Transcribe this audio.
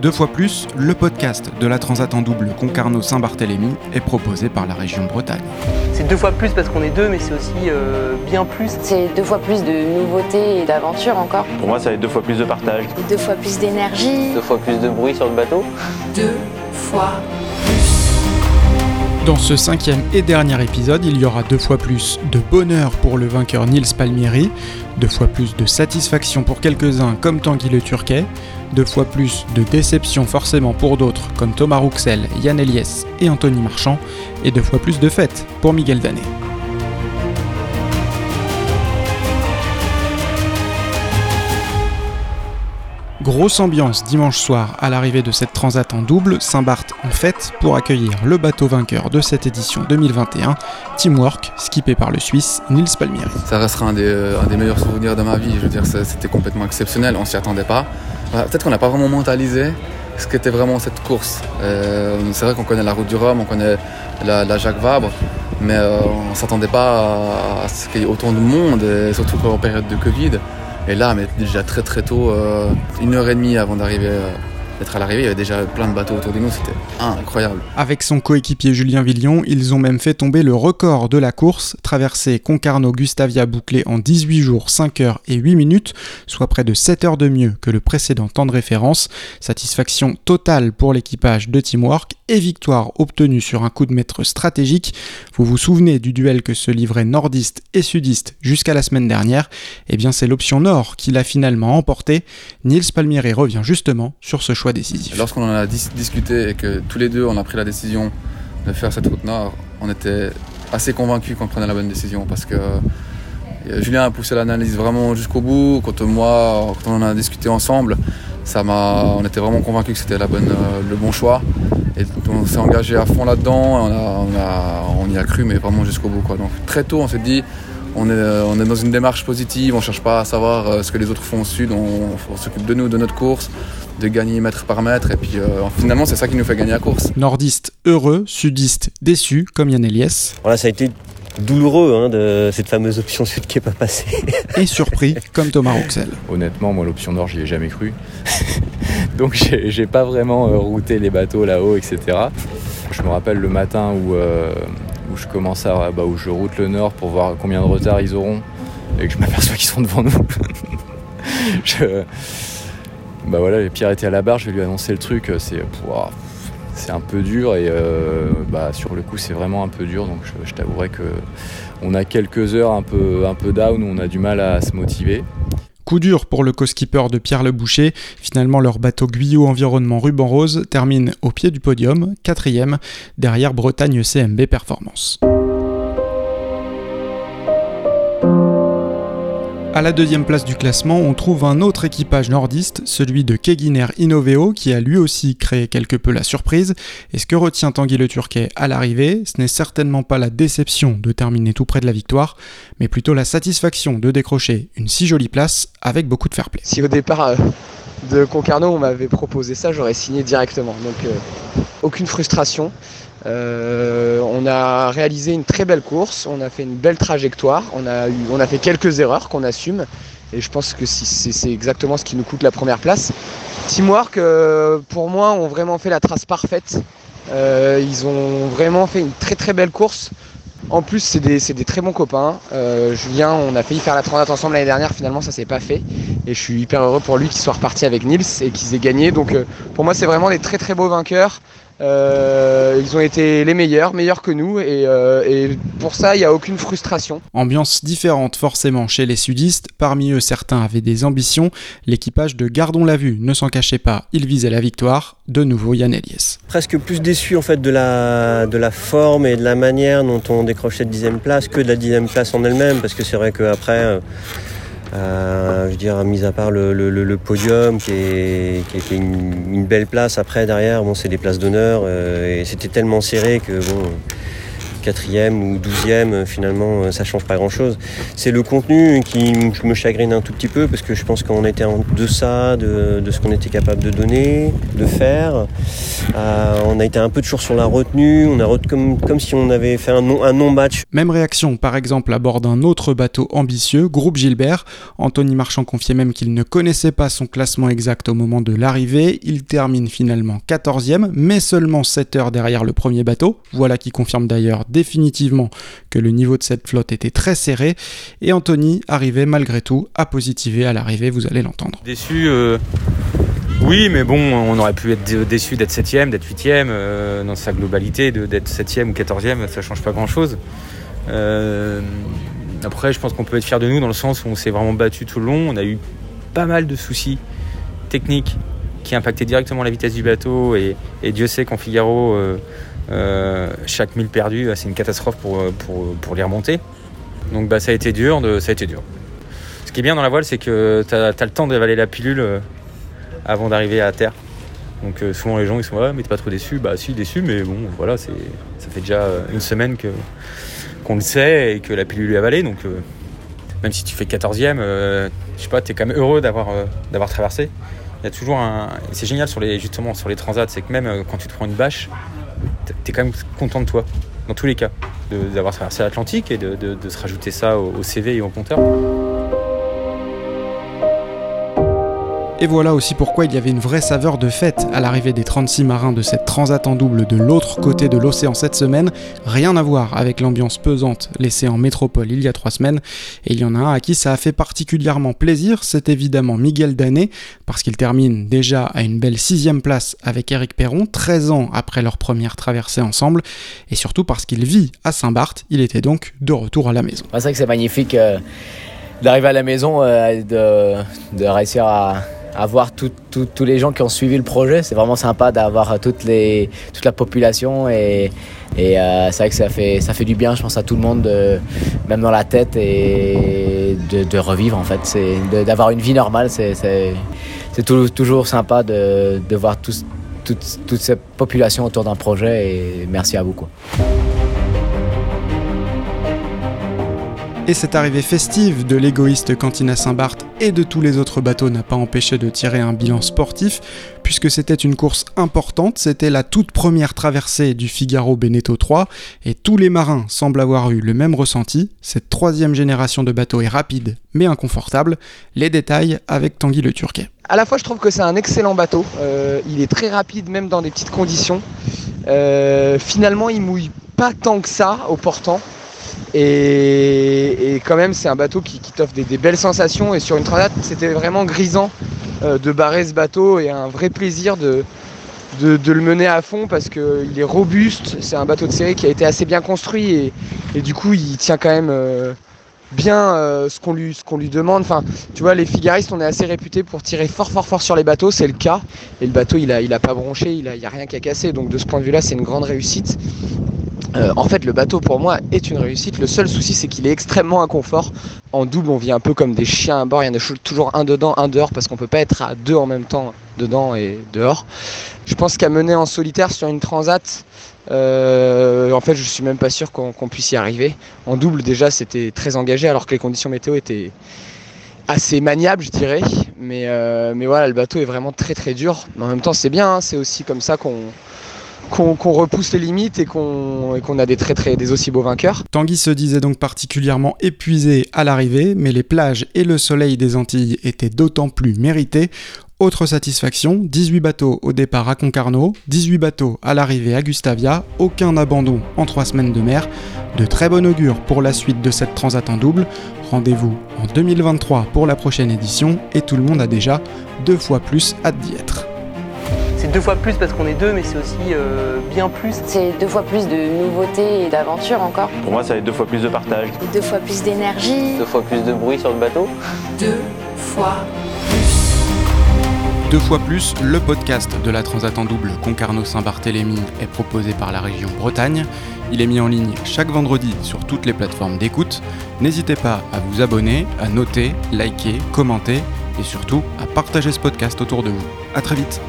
Deux fois plus, le podcast de la Transat en double Concarneau-Saint-Barthélemy est proposé par la région Bretagne. C'est deux fois plus parce qu'on est deux, mais c'est aussi euh, bien plus. C'est deux fois plus de nouveautés et d'aventures encore. Pour moi, ça va être deux fois plus de partage. Deux fois plus d'énergie. Deux fois plus de bruit sur le bateau. Deux fois dans ce cinquième et dernier épisode, il y aura deux fois plus de bonheur pour le vainqueur Nils Palmieri, deux fois plus de satisfaction pour quelques-uns comme Tanguy le Turquet, deux fois plus de déception forcément pour d'autres comme Thomas Rouxel, Yann Eliès et Anthony Marchand, et deux fois plus de fêtes pour Miguel Danet. Grosse ambiance dimanche soir à l'arrivée de cette transat en double, Saint-Barth en fête pour accueillir le bateau vainqueur de cette édition 2021, Teamwork, skippé par le Suisse Nils Palmieri. Ça restera un des, euh, meilleurs souvenirs de ma vie, je veux dire, c'était complètement exceptionnel, on s'y attendait pas. Peut-être qu'on n'a pas vraiment mentalisé ce qu'était vraiment cette course. Euh, c'est vrai qu'on connaît la route du Rhum, on connaît la, Jacques Vabre, mais euh, on ne s'attendait pas à, ce qu'il y ait autant de monde, surtout en période de Covid. Et là, mais déjà très très tôt, euh, une heure et demie avant d'arriver euh, d'être à l'arrivée, il y avait déjà plein de bateaux autour de nous, c'était incroyable. Avec son coéquipier Julien Villion, ils ont même fait tomber le record de la course, traverser Concarneau-Gustavia bouclé en 18 jours, 5 heures et 8 minutes, soit près de 7 heures de mieux que le précédent temps de référence. Satisfaction totale pour l'équipage de Teamwork victoire obtenue sur un coup de maître stratégique. Vous vous souvenez du duel que se livraient nordistes et sudistes jusqu'à la semaine dernière? Eh bien c'est l'option nord qui l'a finalement emporté. Nils Palmieri revient justement sur ce choix Lorsqu'on en a discuté et que tous les deux on a pris la décision de faire cette route nord, on était assez convaincus qu'on prenait la bonne décision parce que euh, Julien a poussé l'analyse vraiment jusqu'au bout. Quand moi, quand on en a discuté ensemble, ça m'a, on était vraiment convaincus que c'était la bonne, euh, le bon choix. Et on s'est engagé à fond là-dedans. On, on, y a cru, mais vraiment jusqu'au bout. Quoi. Donc très tôt, on s'est dit, on est, on est, dans une démarche positive. On ne cherche pas à savoir euh, ce que les autres font au sud. On, on s'occupe de nous, de notre course de gagner mètre par mètre. Et puis euh, finalement, c'est ça qui nous fait gagner la course. Nordiste heureux, sudiste déçu, comme Yann Eliès. Voilà, ça a été douloureux hein, de cette fameuse option sud qui n'est pas passée. Et surpris, comme Thomas Roxel. Honnêtement, moi, l'option nord, j'y ai jamais cru. Donc, j'ai pas vraiment euh, routé les bateaux là-haut, etc. Je me rappelle le matin où, euh, où je commence à, bah, où je route le nord pour voir combien de retard ils auront et que je m'aperçois qu'ils sont devant nous. je, bah voilà, Pierre était à la barre, je vais lui annoncer le truc, euh, c'est c'est un peu dur et euh, bah, sur le coup c'est vraiment un peu dur donc je, t'avouerai que on a quelques heures un peu, un peu down où on a du mal à se motiver. Coup dur pour le co-skipper de Pierre Le Boucher. Finalement, leur bateau Guyot Environnement Ruban Rose termine au pied du podium, quatrième, derrière Bretagne CMB Performance. À la deuxième place du classement, on trouve un autre équipage nordiste, celui de Keginer Innoveo, qui a lui aussi créé quelque peu la surprise. Et ce que retient Tanguy le Turquet à l'arrivée, ce n'est certainement pas la déception de terminer tout près de la victoire, mais plutôt la satisfaction de décrocher une si jolie place avec beaucoup de fair play. Si au départ euh, de Concarneau on m'avait proposé ça, j'aurais signé directement. Donc euh, aucune frustration. Euh, on a réalisé une très belle course, on a fait une belle trajectoire, on a, eu, on a fait quelques erreurs qu'on assume et je pense que c'est exactement ce qui nous coûte la première place. Teamwork, euh, pour moi, ont vraiment fait la trace parfaite. Euh, ils ont vraiment fait une très très belle course. En plus, c'est des, très bons copains. Julien, on a failli faire la transat ensemble l'année dernière, finalement ça s'est pas fait. Et je suis hyper heureux pour lui qu'il soit reparti avec Nils et qu'ils aient gagné. Donc pour moi, c'est vraiment des très très beaux vainqueurs. Euh, ils ont été les meilleurs, meilleurs que nous, et, euh, pour ça, il n'y a aucune frustration. Ambiance différente forcément chez les sudistes, parmi eux certains avaient des ambitions, l'équipage de Gardons la Vue ne s'en cachait pas, il visait la victoire, de nouveau Yann Eliès. Presque plus déçu en fait de la, de la forme et de la manière dont on décroche cette dixième place que de la dixième place en elle-même, parce que c'est vrai qu'après... Euh, je veux dire, mis à part le, podium qui, est, qui une, belle place après derrière, bon, c'est des places d'honneur euh, et c'était tellement serré que bon, quatrième ou douzième, finalement, ça change pas grand-chose. C'est le contenu qui me chagrine un tout petit peu parce que je pense qu'on était en deçà de, de ce qu'on était capable de donner, de faire. Euh, on a été un peu toujours sur la retenue, on a comme, comme si on avait fait un non-match. même réaction, par exemple, à bord d'un autre bateau ambitieux, Groupe Gilbert. Anthony Marchand confiait même qu'il ne connaissait pas son classement exact au moment de l'arrivée. Il termine finalement 14e, mais seulement 7 heures derrière le premier bateau. Voilà qui confirme d'ailleurs définitivement que le niveau de cette flotte était très serré. Et Anthony arrivait malgré tout à positiver à l'arrivée, vous allez l'entendre. Déçu, euh, oui, mais bon, on aurait pu être déçu d'être 7ème, d'être 8ème, euh, dans sa globalité, d'être 7ème ou 14ème, ça change pas grand chose. Euh, après, je pense qu'on peut être fier de nous dans le sens où on s'est vraiment battu tout le long. On a eu pas mal de soucis techniques qui impactaient directement la vitesse du bateau et, Dieu sait qu'en Figaro, chaque mille perdu, c'est une catastrophe pour, pour, les remonter. Donc bah, ça a été dur, de, ça a été dur. Ce qui est bien dans la voile, c'est que tu as, le temps d'avaler la pilule euh, avant d'arriver à terre. Donc euh, souvent les gens ils sont ouais mais t'es pas trop déçu Bah si déçu mais bon voilà ça fait déjà une semaine que qu'on le sait et que la pilule est avalée donc euh, même si tu fais 14e, je sais pas, t'es quand même heureux d'avoir d'avoir traversé. Il y a toujours un. C'est génial sur les justement sur les transats, c'est que même quand tu te prends une bâche, t'es quand même content de toi, dans tous les cas, d'avoir traversé l'Atlantique et de, se rajouter ça au, au CV et au compteur. Et voilà aussi pourquoi il y avait une vraie saveur de fête à l'arrivée des 36 marins de cette transat en double de l'autre côté de l'océan cette semaine. Rien à voir avec l'ambiance pesante laissée en métropole il y a trois semaines. Et il y en a un à qui ça a fait particulièrement plaisir, c'est évidemment Miguel Danet, parce qu'il termine déjà à une belle sixième place avec Eric Perron, 13 ans après leur première traversée ensemble, et surtout parce qu'il vit à Saint-Barth, il était donc de retour à la maison. C'est vrai que c'est magnifique euh, d'arriver à la maison, euh, de réussir à à voir tous les gens qui ont suivi le projet. C'est vraiment sympa d'avoir toute, les, toute la population et, et euh, c'est vrai que ça fait, ça fait du bien, je pense, à tout le monde, même dans la tête, et de, revivre en fait, d'avoir une vie normale. C'est toujours sympa de, de voir toute, toute cette population autour d'un projet et merci à vous. Quoi. Et cette arrivée festive de l'égoïste Cantina Saint-Barth et de tous les autres bateaux n'a pas empêché de tirer un bilan sportif, puisque c'était une course importante, c'était la toute première traversée du Figaro Beneteau 3, et tous les marins semblent avoir eu le même ressenti, cette troisième génération de bateaux est rapide mais inconfortable, les détails avec Tanguy le Turquet. À la fois je trouve que c'est un excellent bateau, euh, il est très rapide même dans des petites conditions, euh, finalement il mouille pas tant que ça au portant, et, quand même, c'est un bateau qui, t'offre des, belles sensations. Et sur une transat, c'était vraiment grisant euh, de barrer ce bateau et un vrai plaisir de, le mener à fond parce qu'il est robuste. C'est un bateau de série qui a été assez bien construit et, du coup, il tient quand même euh, bien euh, ce qu'on lui, demande. Enfin, tu vois, les figaristes, on est assez réputés pour tirer fort, fort, fort sur les bateaux. C'est le cas. Et le bateau, il a, il a pas bronché, il n'y a, a rien qui a cassé. Donc, de ce point de vue-là, c'est une grande réussite. Euh, en fait, le bateau pour moi est une réussite. Le seul souci, c'est qu'il est extrêmement inconfort. En double, on vit un peu comme des chiens à bord. Il y en a toujours un dedans, un dehors, parce qu'on peut pas être à deux en même temps, dedans et dehors. Je pense qu'à mener en solitaire sur une transat, euh, en fait, je suis même pas sûr qu'on puisse y arriver. En double, déjà, c'était très engagé, alors que les conditions météo étaient assez maniables, je dirais. Mais, euh, voilà, le bateau est vraiment très très dur. Mais en même temps, c'est bien. Hein. c'est aussi comme ça qu'on qu'on repousse les limites et qu'on a des très très des aussi beaux vainqueurs. Tanguy se disait donc particulièrement épuisé à l'arrivée, mais les plages et le soleil des Antilles étaient d'autant plus mérités. Autre satisfaction, 18 bateaux au départ à Concarneau, 18 bateaux à l'arrivée à Gustavia, aucun abandon en 3 semaines de mer. De très bon augure pour la suite de cette transat en double. Rendez-vous en 2023 pour la prochaine édition et tout le monde a déjà deux fois plus hâte d'y être c'est deux fois plus parce qu'on est deux, mais c'est aussi euh, bien plus. C'est deux fois plus de nouveautés et d'aventures encore. Pour moi, ça va être deux fois plus de partage. Deux fois plus d'énergie. Deux fois plus de bruit sur le bateau. Deux fois plus. Deux fois plus, le podcast de la Transat en double Concarneau-Saint-Barthélemy est proposé par la région Bretagne. Il est mis en ligne chaque vendredi sur toutes les plateformes d'écoute. N'hésitez pas à vous abonner, à noter, liker, commenter et surtout à partager ce podcast autour de vous. A très vite